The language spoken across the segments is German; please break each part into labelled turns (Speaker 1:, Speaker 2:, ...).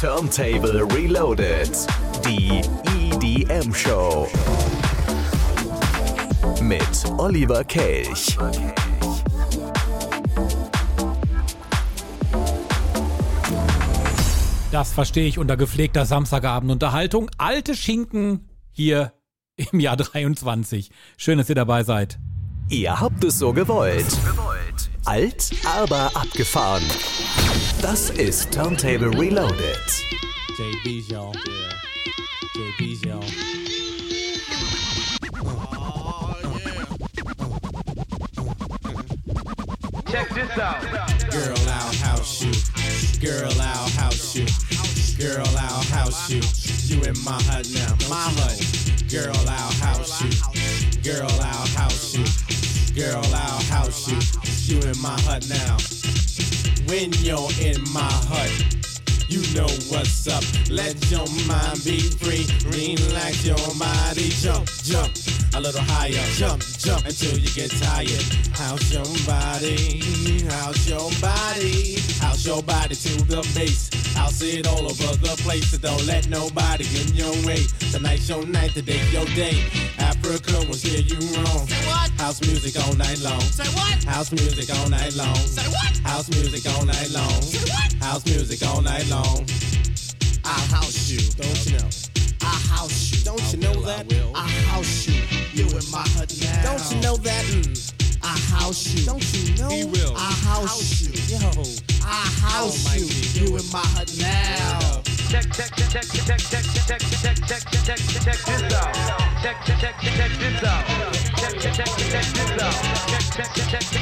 Speaker 1: Turntable Reloaded. Die EDM Show. Mit Oliver Kelch.
Speaker 2: Das verstehe ich unter gepflegter Samstagabendunterhaltung. Alte Schinken hier im Jahr 23. Schön, dass ihr dabei seid.
Speaker 1: Ihr habt es so gewollt. Alt, aber abgefahren. Das ist Turntable Reloaded.
Speaker 3: JB's, y'all. Yeah. JB's, y'all.
Speaker 4: Check this out.
Speaker 3: Girl, I'll house you. Girl, I'll house you. Girl, I'll house you. You in my hut now. My hut. Girl, I'll house you. Girl, I'll house you. Girl, I'll house you. You in my hut now. When you're in my hut, you know what's up. Let your mind be free. Relax your body. Jump, jump. A little higher. Jump, jump until you get tired. House your body. House your body. House your body to the base. I'll see it all over the place. So don't let nobody get in your way. Tonight's your night, today's your day. Africa will steer you wrong. Say what? House music all night long. Say what? House music all night long. Say what? House music all night long. Say what? House music all night long. I'll house you. Don't you know? I house you. Don't you know that? I house you. You in my hut now. Don't you know that? Mm. I house you. Don't you know? He will. I house, you. Yo. I house you. You in my hut now.
Speaker 4: Check, check, check, check, check, check, check, check, check, check, check, check this out. Check, check, check, check this out. Check, check, check, check this out. Check, check, check, check, check, check, check,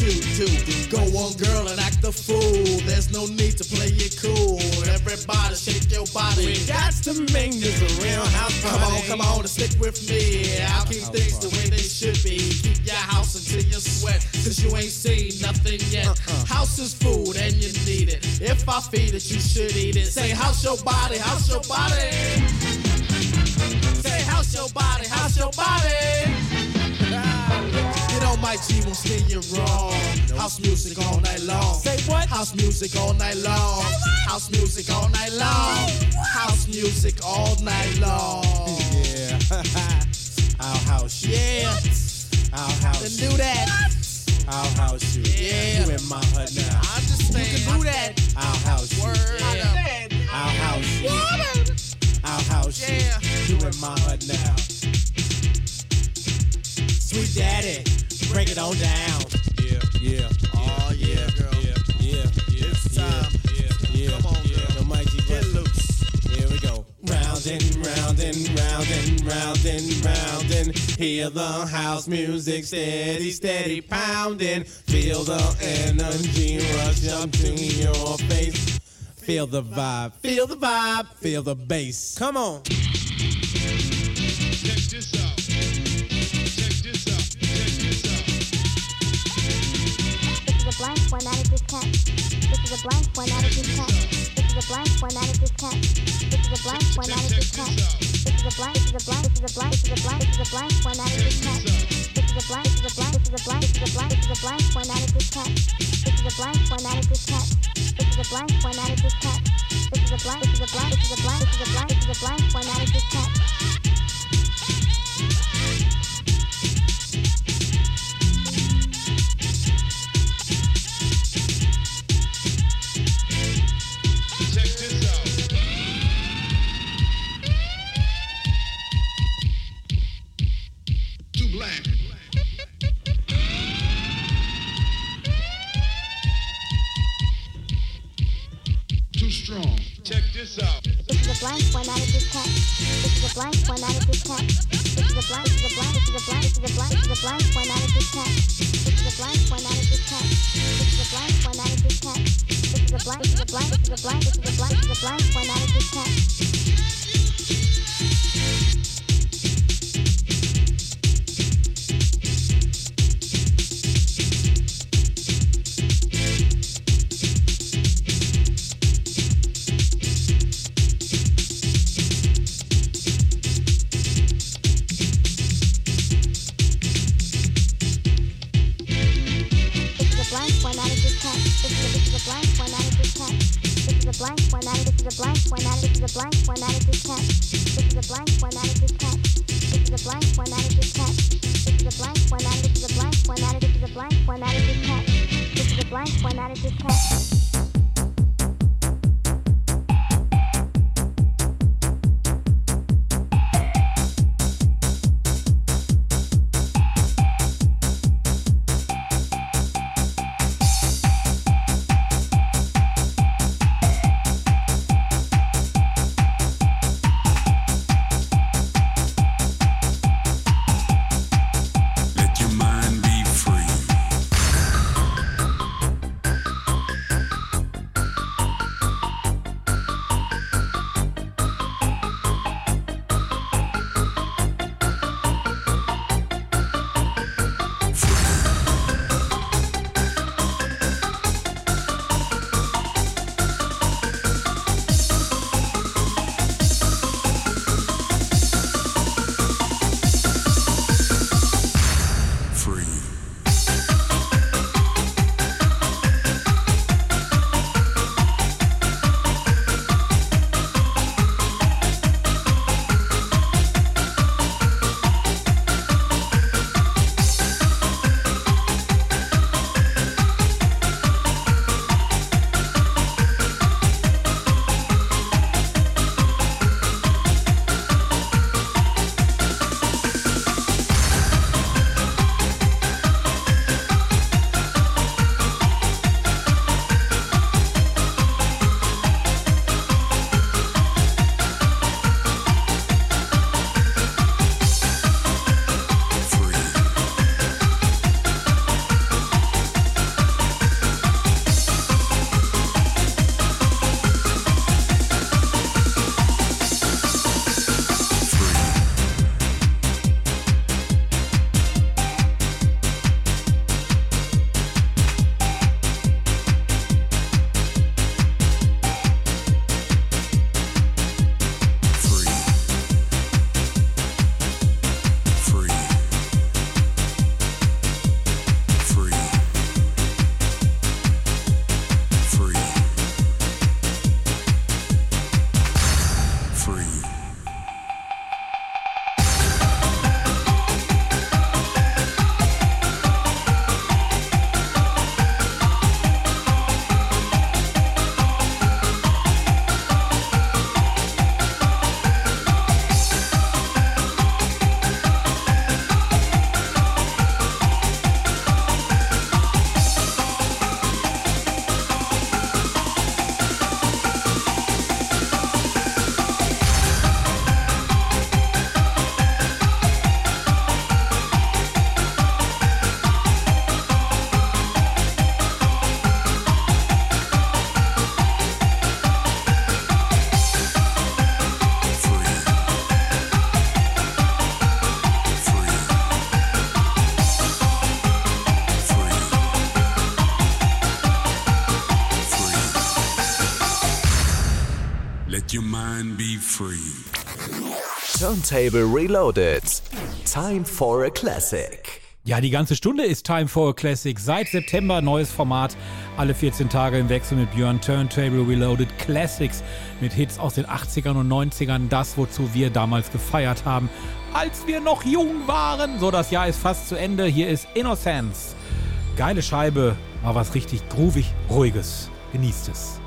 Speaker 3: you do. Go on, girl, and act the fool. There's no need to play it cool. Everybody shake your body. We got to make this a real house party. Come on, come on, and stick with me. I'll keep things the way they should be. Keep your house until you sweat. Cause you ain't seen nothing yet. Uh-uh. House is food and you need it. If I feed it, you should eat it. Say, house your body, house your body. Say, house your body, house your body. My G won't steer you wrong. House music all night long. Say what? House music all night long. House music all night long. House music all night long. Yeah. I'll house. Yeah. I'll house you. do that. I'll house you. Yeah. You in my hut now. I understand. You can do that. I'll house you. Word. Yeah. I'll house you. I'll house you. You in my hut now. Sweet daddy, break it on down. Yeah, yeah. Oh yeah, girl. Yeah, yeah, yeah. It's time. Yeah, yeah. Come on, girl. The mighty get loose. Here we go. Round and round and round and round and round and hear the house music steady, steady pounding. Feel the energy rush up to your face. Feel the vibe, feel the vibe, feel the bass. Come on.
Speaker 4: Check this out.
Speaker 5: Formatted diskette. This is a blank formatted diskette. This is a blank formatted diskette. This is a blank formatted diskette. This is a blank. This is a blank. This is a blank. This is a blank. This is a blank formatted diskette. This is a blank. This is a blank. This is a blank. This is a blank. This is a blank formatted diskette. This is a blank formatted diskette. This is a blank formatted diskette. This is a blank. This is a blank. This is a blank. This is a blank. This is a blank formatted diskette. a blank formatted discount. This is a blank formatted. This is a blank formatted. This is a blank formatted discount. This is a blank formatted discount. This is a blank formatted discount. This is a blank formatted. This is a blank formatted. This is a blank formatted discount. This is a blank formatted
Speaker 6: discount. Free.
Speaker 1: Turntable Reloaded. Time for a Classic.
Speaker 2: Ja, die ganze Stunde ist Time for a Classic. Seit September neues Format. Alle 14 Tage im Wechsel mit Björn Turntable Reloaded Classics mit Hits aus den 80ern und 90ern. Das, wozu wir damals gefeiert haben, als wir noch jung waren. So, das Jahr ist fast zu Ende. Hier ist Innocence. Geile Scheibe, mal was richtig groovig, ruhiges. Genießt es.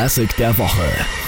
Speaker 5: Classic der Woche.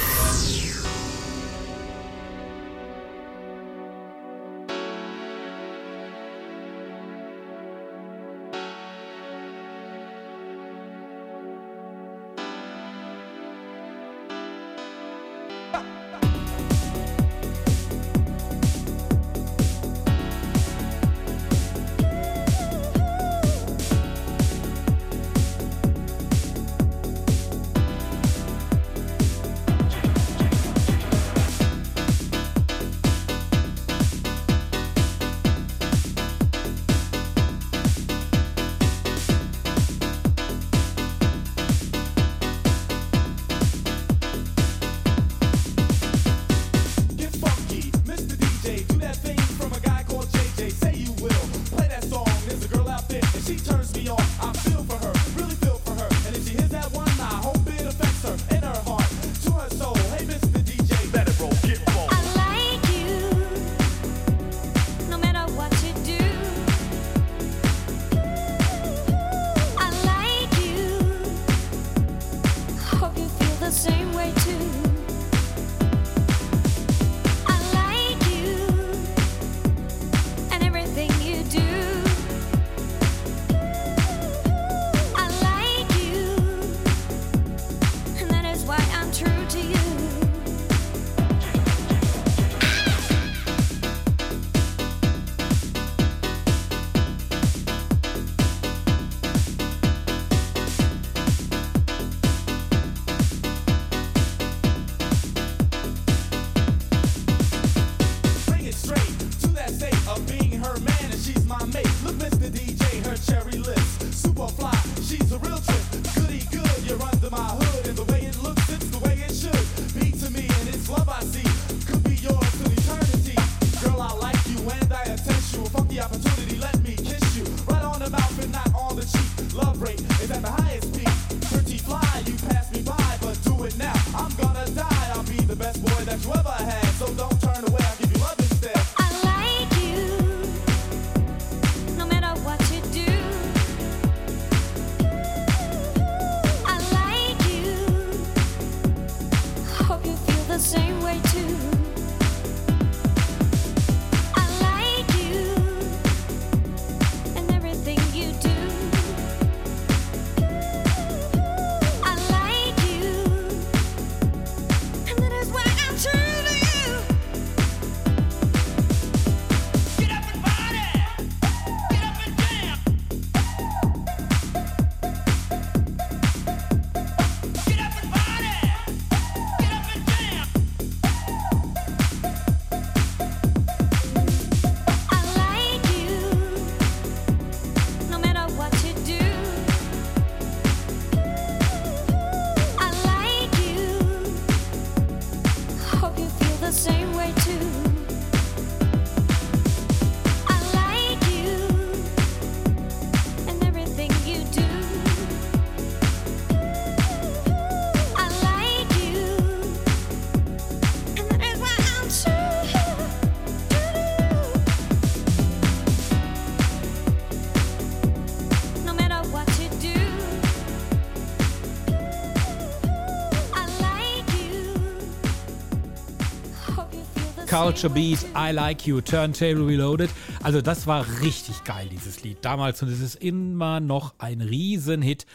Speaker 2: Culture Beat, I Like You, Turntable Reloaded. Also das war richtig geil, dieses Lied damals. Und es ist immer noch ein Riesenhit.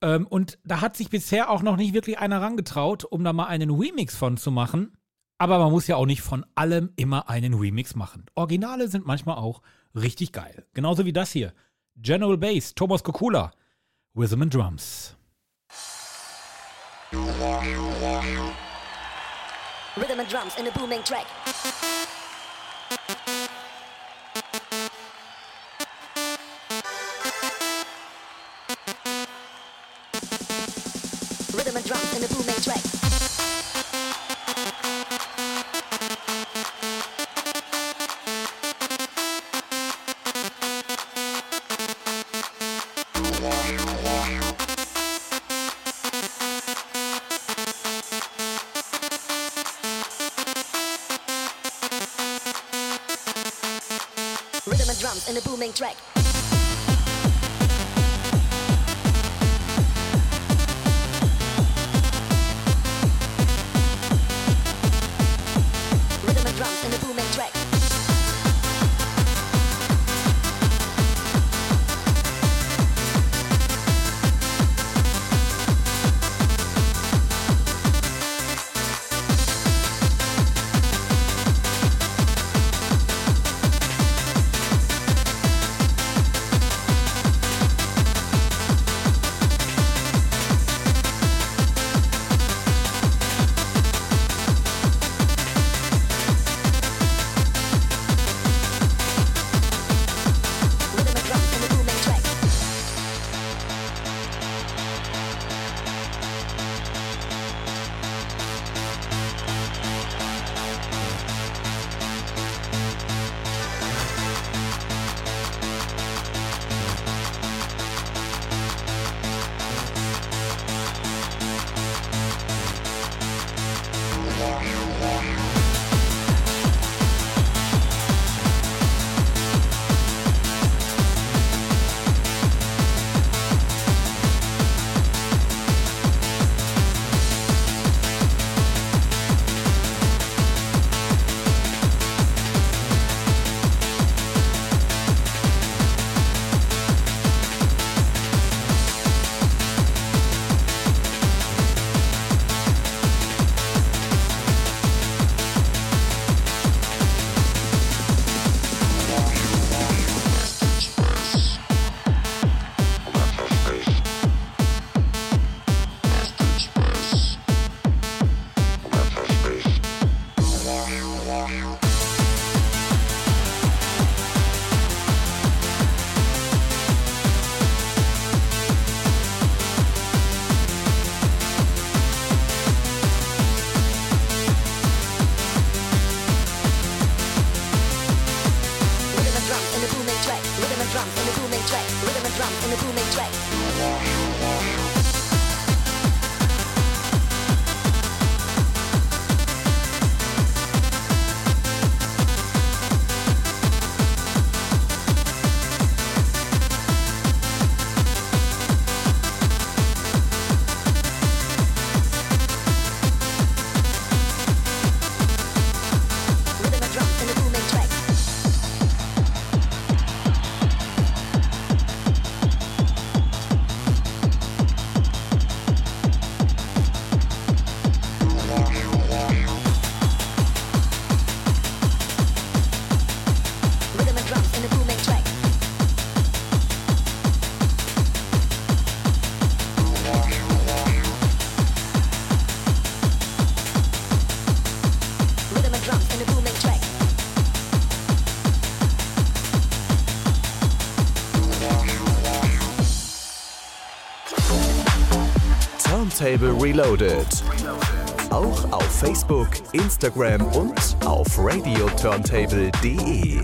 Speaker 2: Ähm, und da hat sich bisher auch noch nicht wirklich einer rangetraut, um da mal einen Remix von zu machen. Aber man muss ja auch nicht von allem immer einen Remix machen. Originale sind manchmal auch richtig geil. Genauso wie das hier. General Bass, Thomas Kokula, Rhythm and Drums.
Speaker 7: Rhythm and drums in a booming track. Rhythm and drums in a booming track. Right. Drum on the booming track. Rhythm and drum on the booming track.
Speaker 1: Turntable Reloaded. Auch auf Facebook, Instagram und auf radioturntable.de.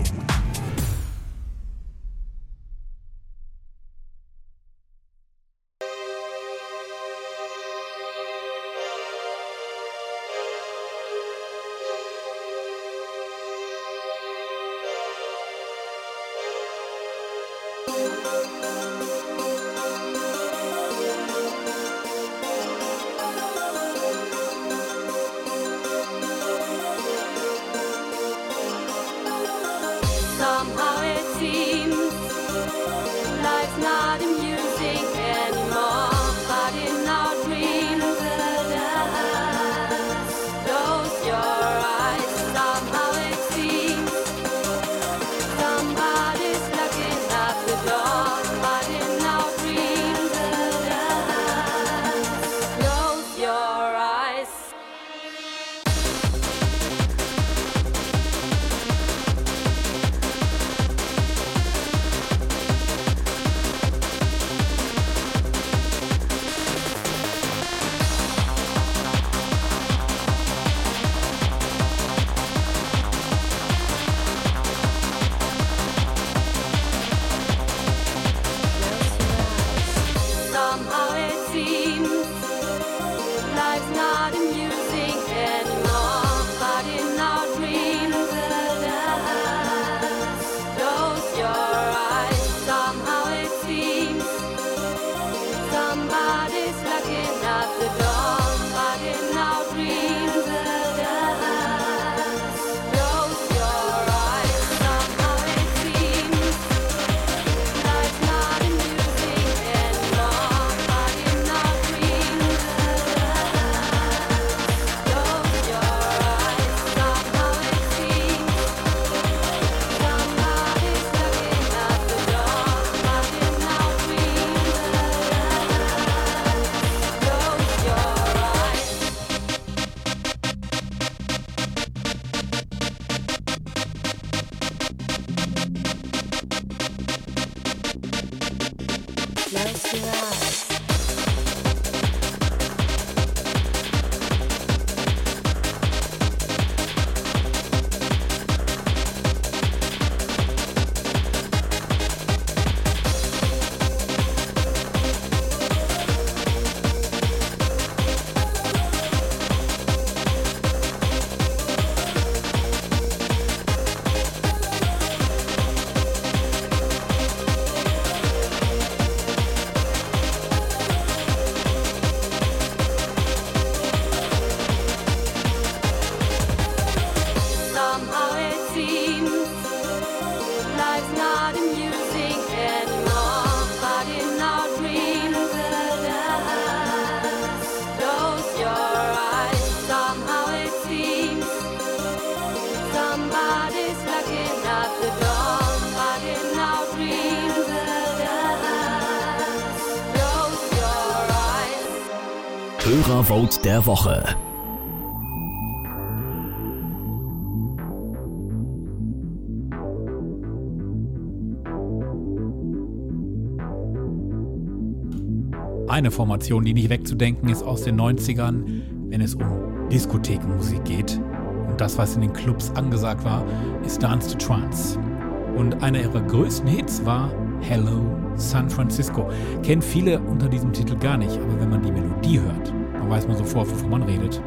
Speaker 1: der Woche.
Speaker 2: Eine Formation, die nicht wegzudenken ist aus den 90ern, wenn es um Diskothekenmusik geht. Und das, was in den Clubs angesagt war, ist Dance to Trance. Und einer ihrer größten Hits war Hello San Francisco. Kennen viele unter diesem Titel gar nicht, aber wenn man die Melodie hört, dann weiß man sofort, wovon man redet.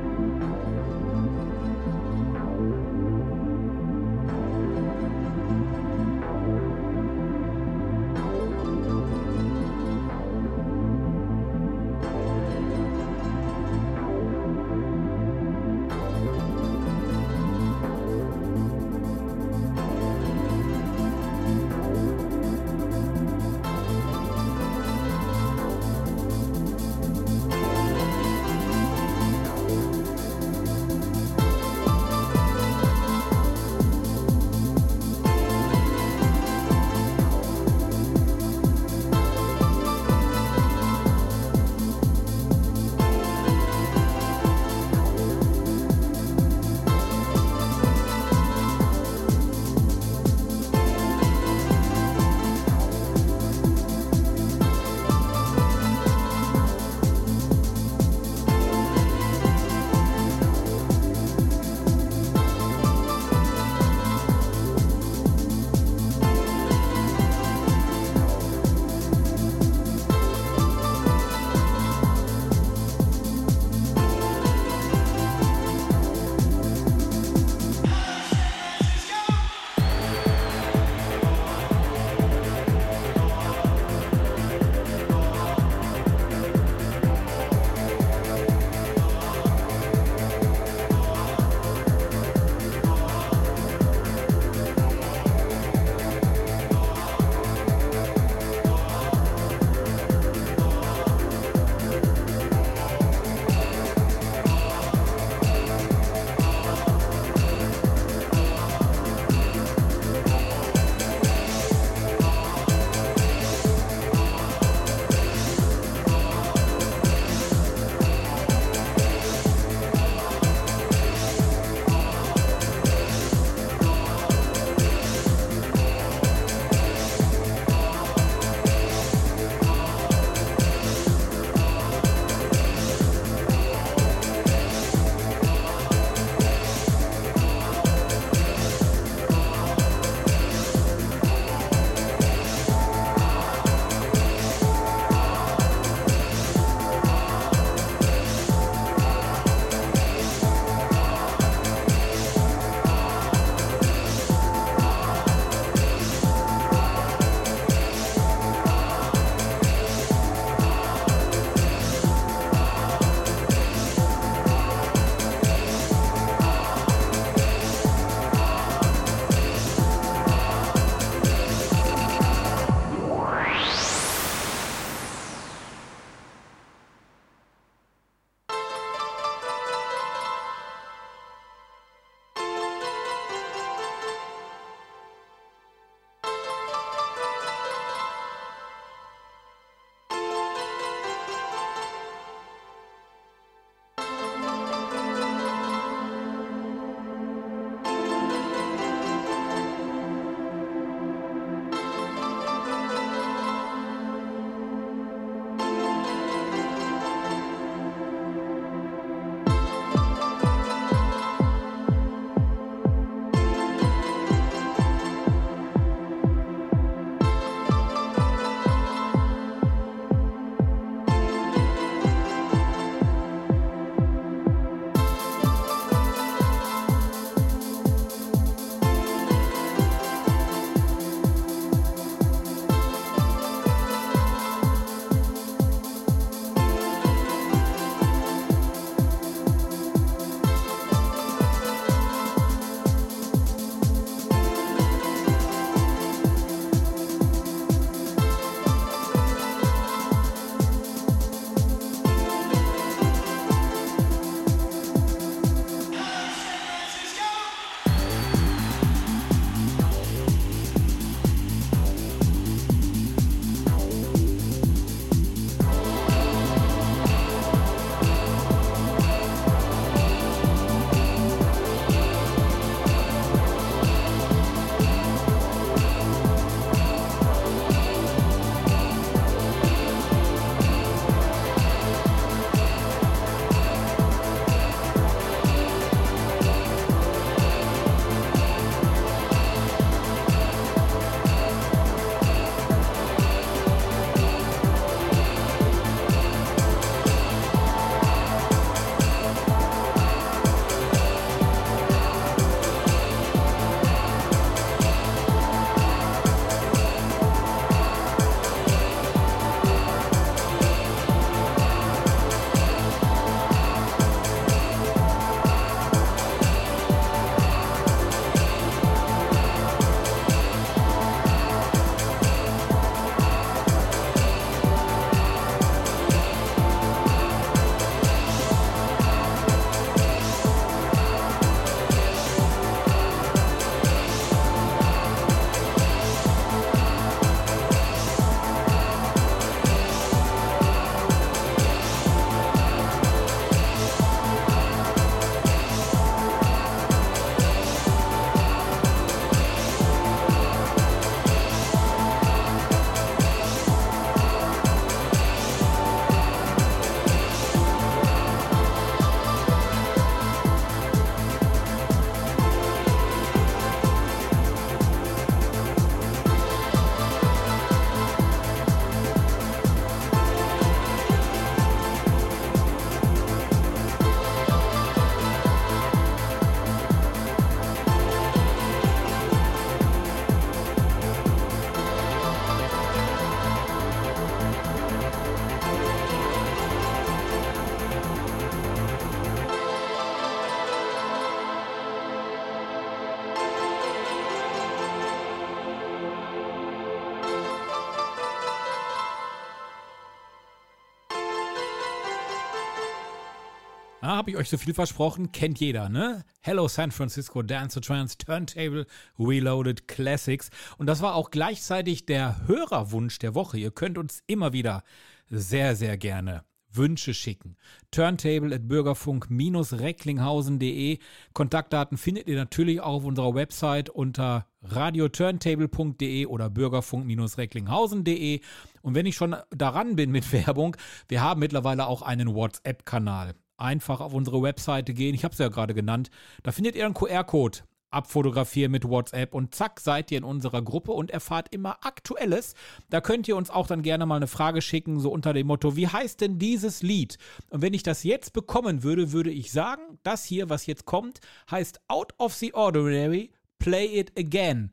Speaker 2: Ah, habe ich euch so viel versprochen? Kennt jeder, ne? Hello San Francisco, Dance to Trance, Turntable, Reloaded Classics. Und das war auch gleichzeitig der Hörerwunsch der Woche. Ihr könnt uns immer wieder sehr, sehr gerne Wünsche schicken. Turntable at bürgerfunk-recklinghausen.de. Kontaktdaten findet ihr natürlich auch auf unserer Website unter radioturntable.de oder bürgerfunk-recklinghausen.de. Und wenn ich schon daran bin mit Werbung, wir haben mittlerweile auch einen WhatsApp-Kanal. Einfach auf unsere Webseite gehen, ich habe es ja gerade genannt. Da findet ihr einen QR-Code abfotografieren mit WhatsApp und zack, seid ihr in unserer Gruppe und erfahrt immer Aktuelles. Da könnt ihr uns auch dann gerne mal eine Frage schicken, so unter dem Motto, wie heißt denn dieses Lied? Und wenn ich das jetzt bekommen würde, würde ich sagen, das hier, was jetzt kommt, heißt Out of the Ordinary, Play It Again.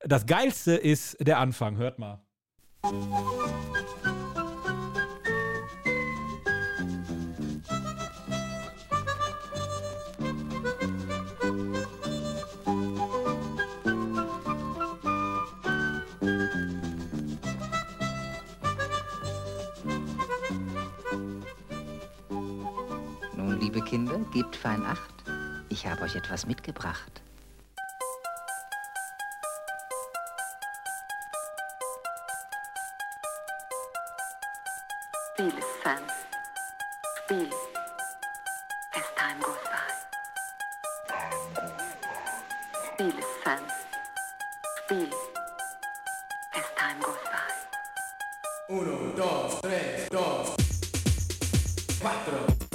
Speaker 2: Das Geilste ist der Anfang, hört mal.
Speaker 8: Nun, Kinder, gebt fein Acht. Ich habe euch etwas mitgebracht.
Speaker 9: Feel it as time goes by. Feel it as time goes by.
Speaker 3: Uno, dos, tres, dos, cuatro.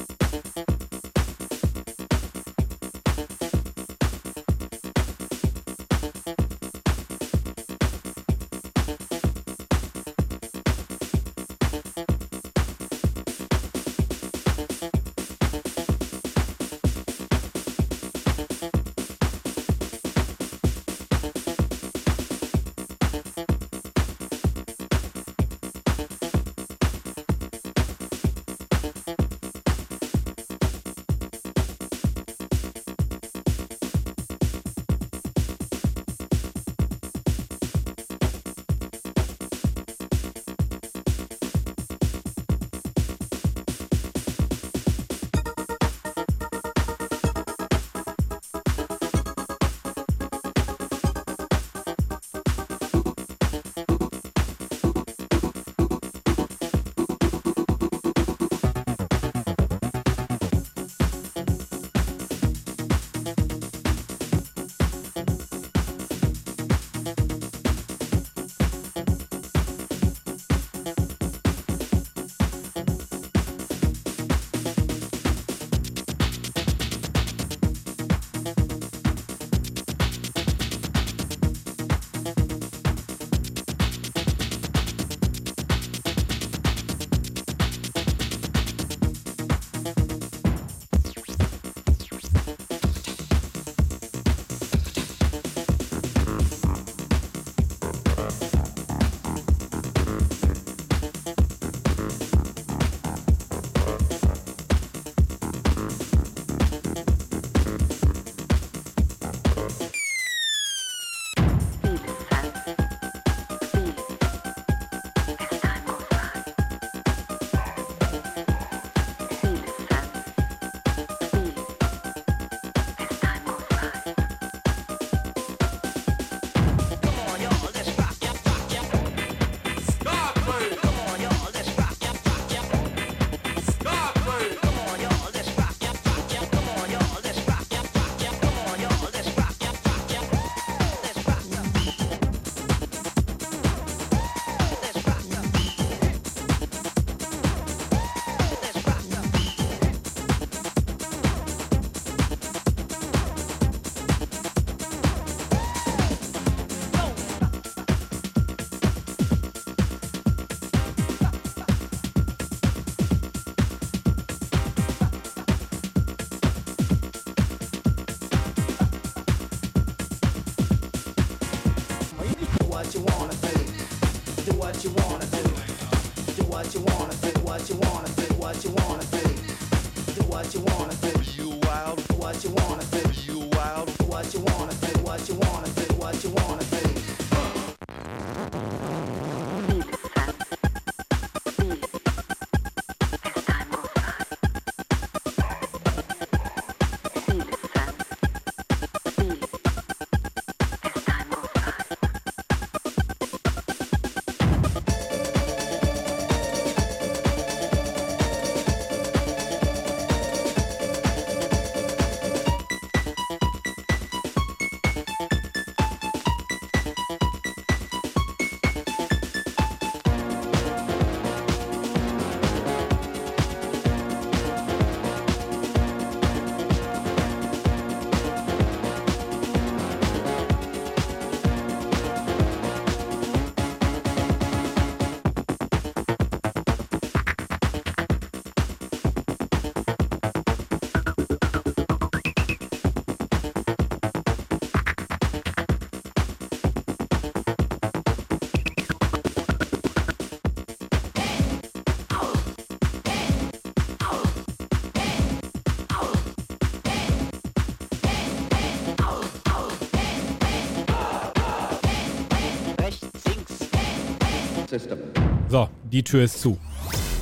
Speaker 2: Die Tür ist zu.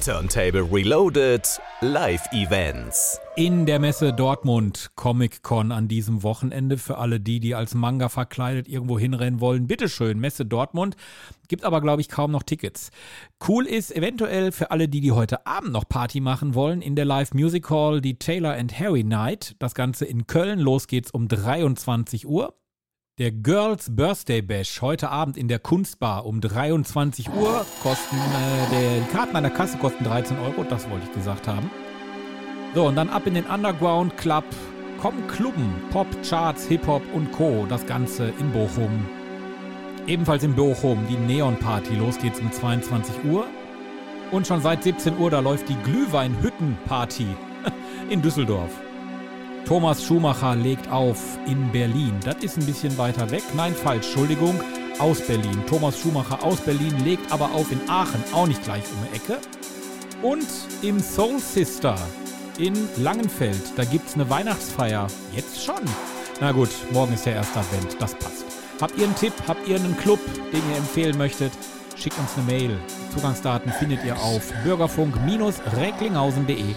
Speaker 1: Turntable Reloaded Live Events.
Speaker 2: In der Messe Dortmund Comic Con an diesem Wochenende für alle die, die als Manga verkleidet irgendwo hinrennen wollen. Bitteschön, Messe Dortmund. Gibt aber, glaube ich, kaum noch Tickets. Cool ist eventuell für alle die, die heute Abend noch Party machen wollen, in der Live Music Hall die Taylor and Harry Night. Das Ganze in Köln. Los geht's um 23 Uhr. Der Girls Birthday Bash heute Abend in der Kunstbar um 23 Uhr. Kosten, äh, die Karten an Kasse kosten 13 Euro, das wollte ich gesagt haben. So, und dann ab in den Underground Club. Komm Klubben, Pop, Charts, Hip-Hop und Co. Das Ganze in Bochum. Ebenfalls in Bochum die Neon Party. Los geht's um 22 Uhr. Und schon seit 17 Uhr, da läuft die Glühweinhütten-Party in Düsseldorf. Thomas Schumacher legt auf in Berlin. Das ist ein bisschen weiter weg. Nein, falsch, Entschuldigung. Aus Berlin. Thomas Schumacher aus Berlin legt aber auf in Aachen, auch nicht gleich um die Ecke. Und im Soul Sister in Langenfeld, da gibt es eine Weihnachtsfeier. Jetzt schon. Na gut, morgen ist der erste Advent, das passt. Habt ihr einen Tipp, habt ihr einen Club, den ihr empfehlen möchtet? Schickt uns eine Mail. Zugangsdaten findet ihr auf bürgerfunk-recklinghausen.de.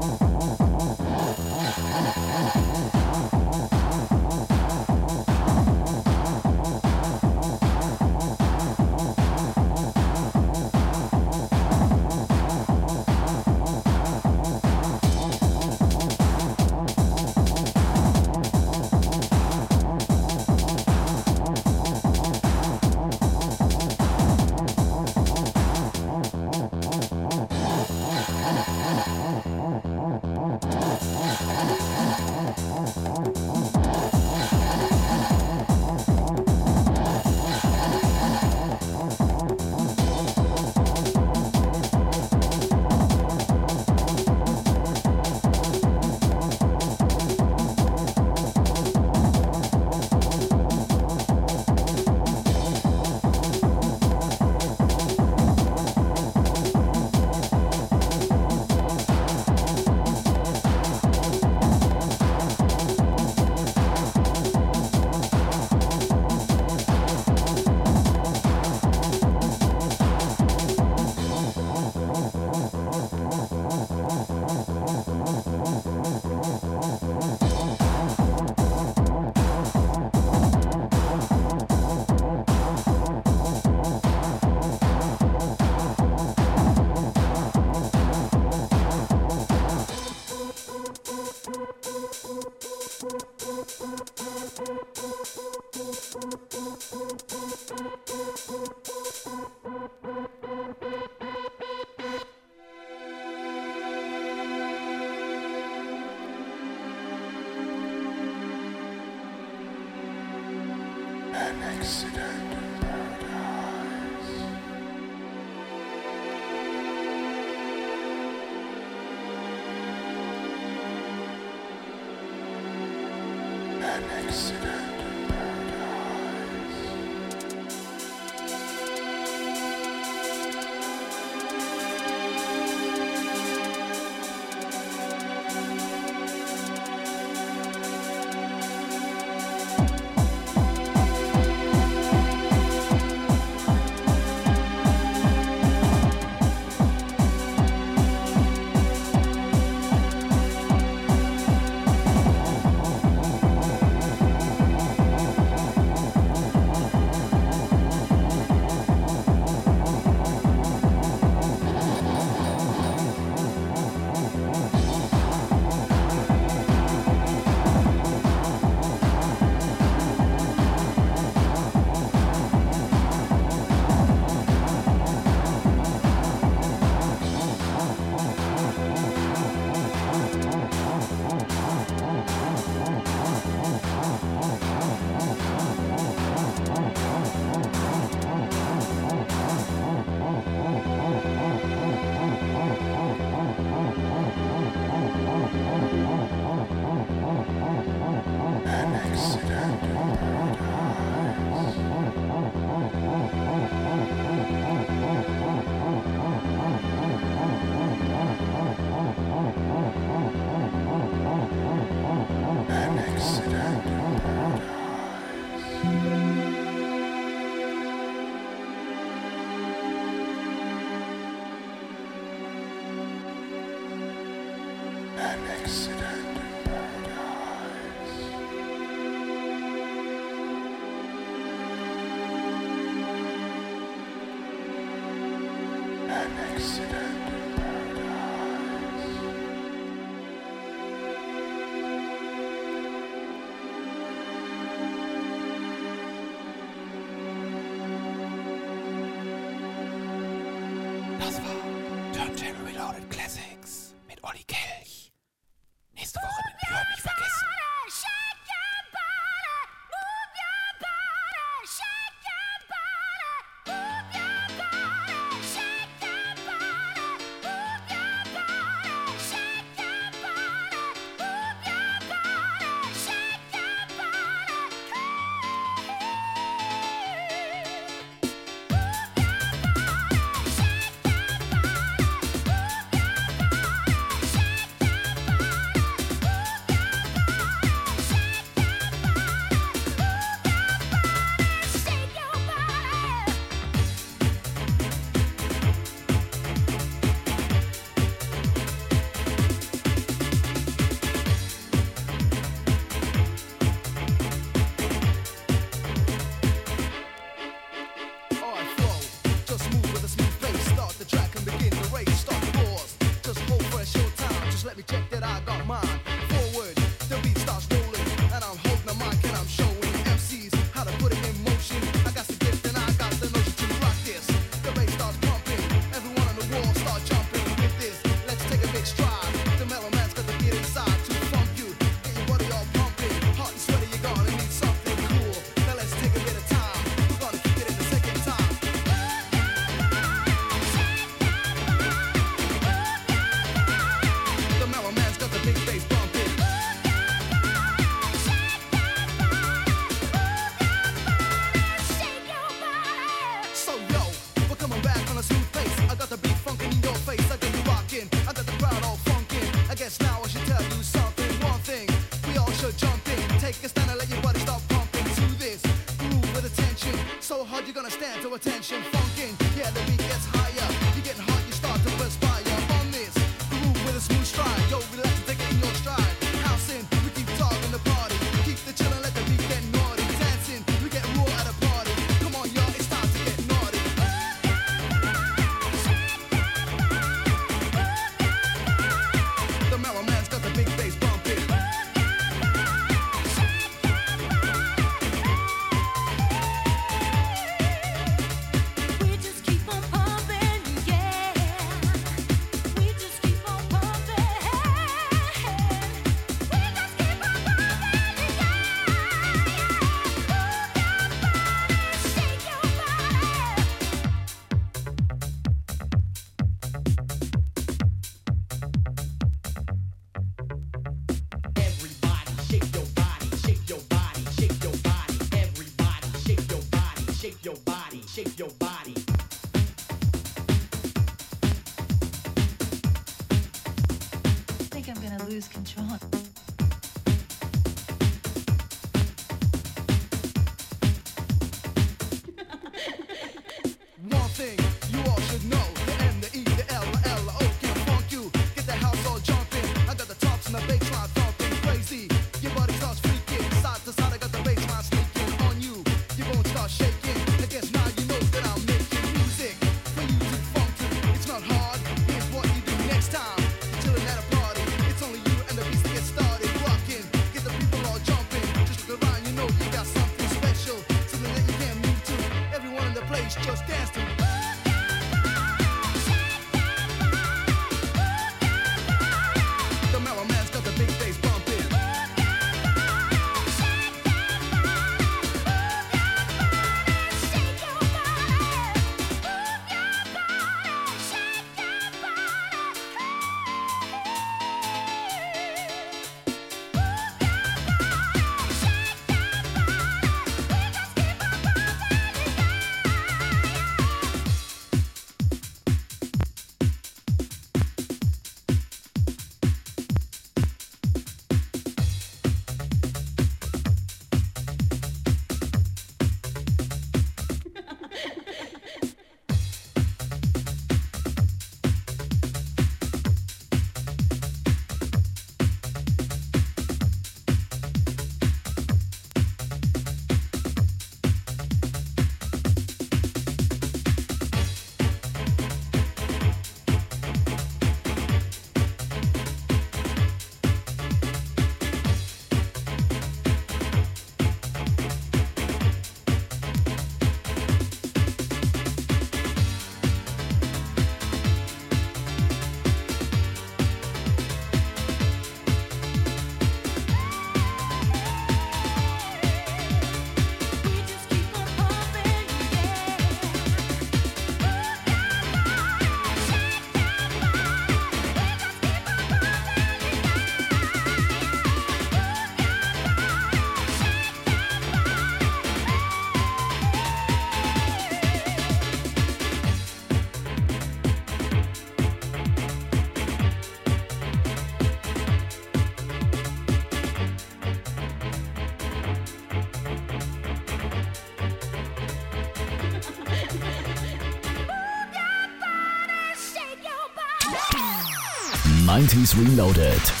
Speaker 10: 90s Reloaded.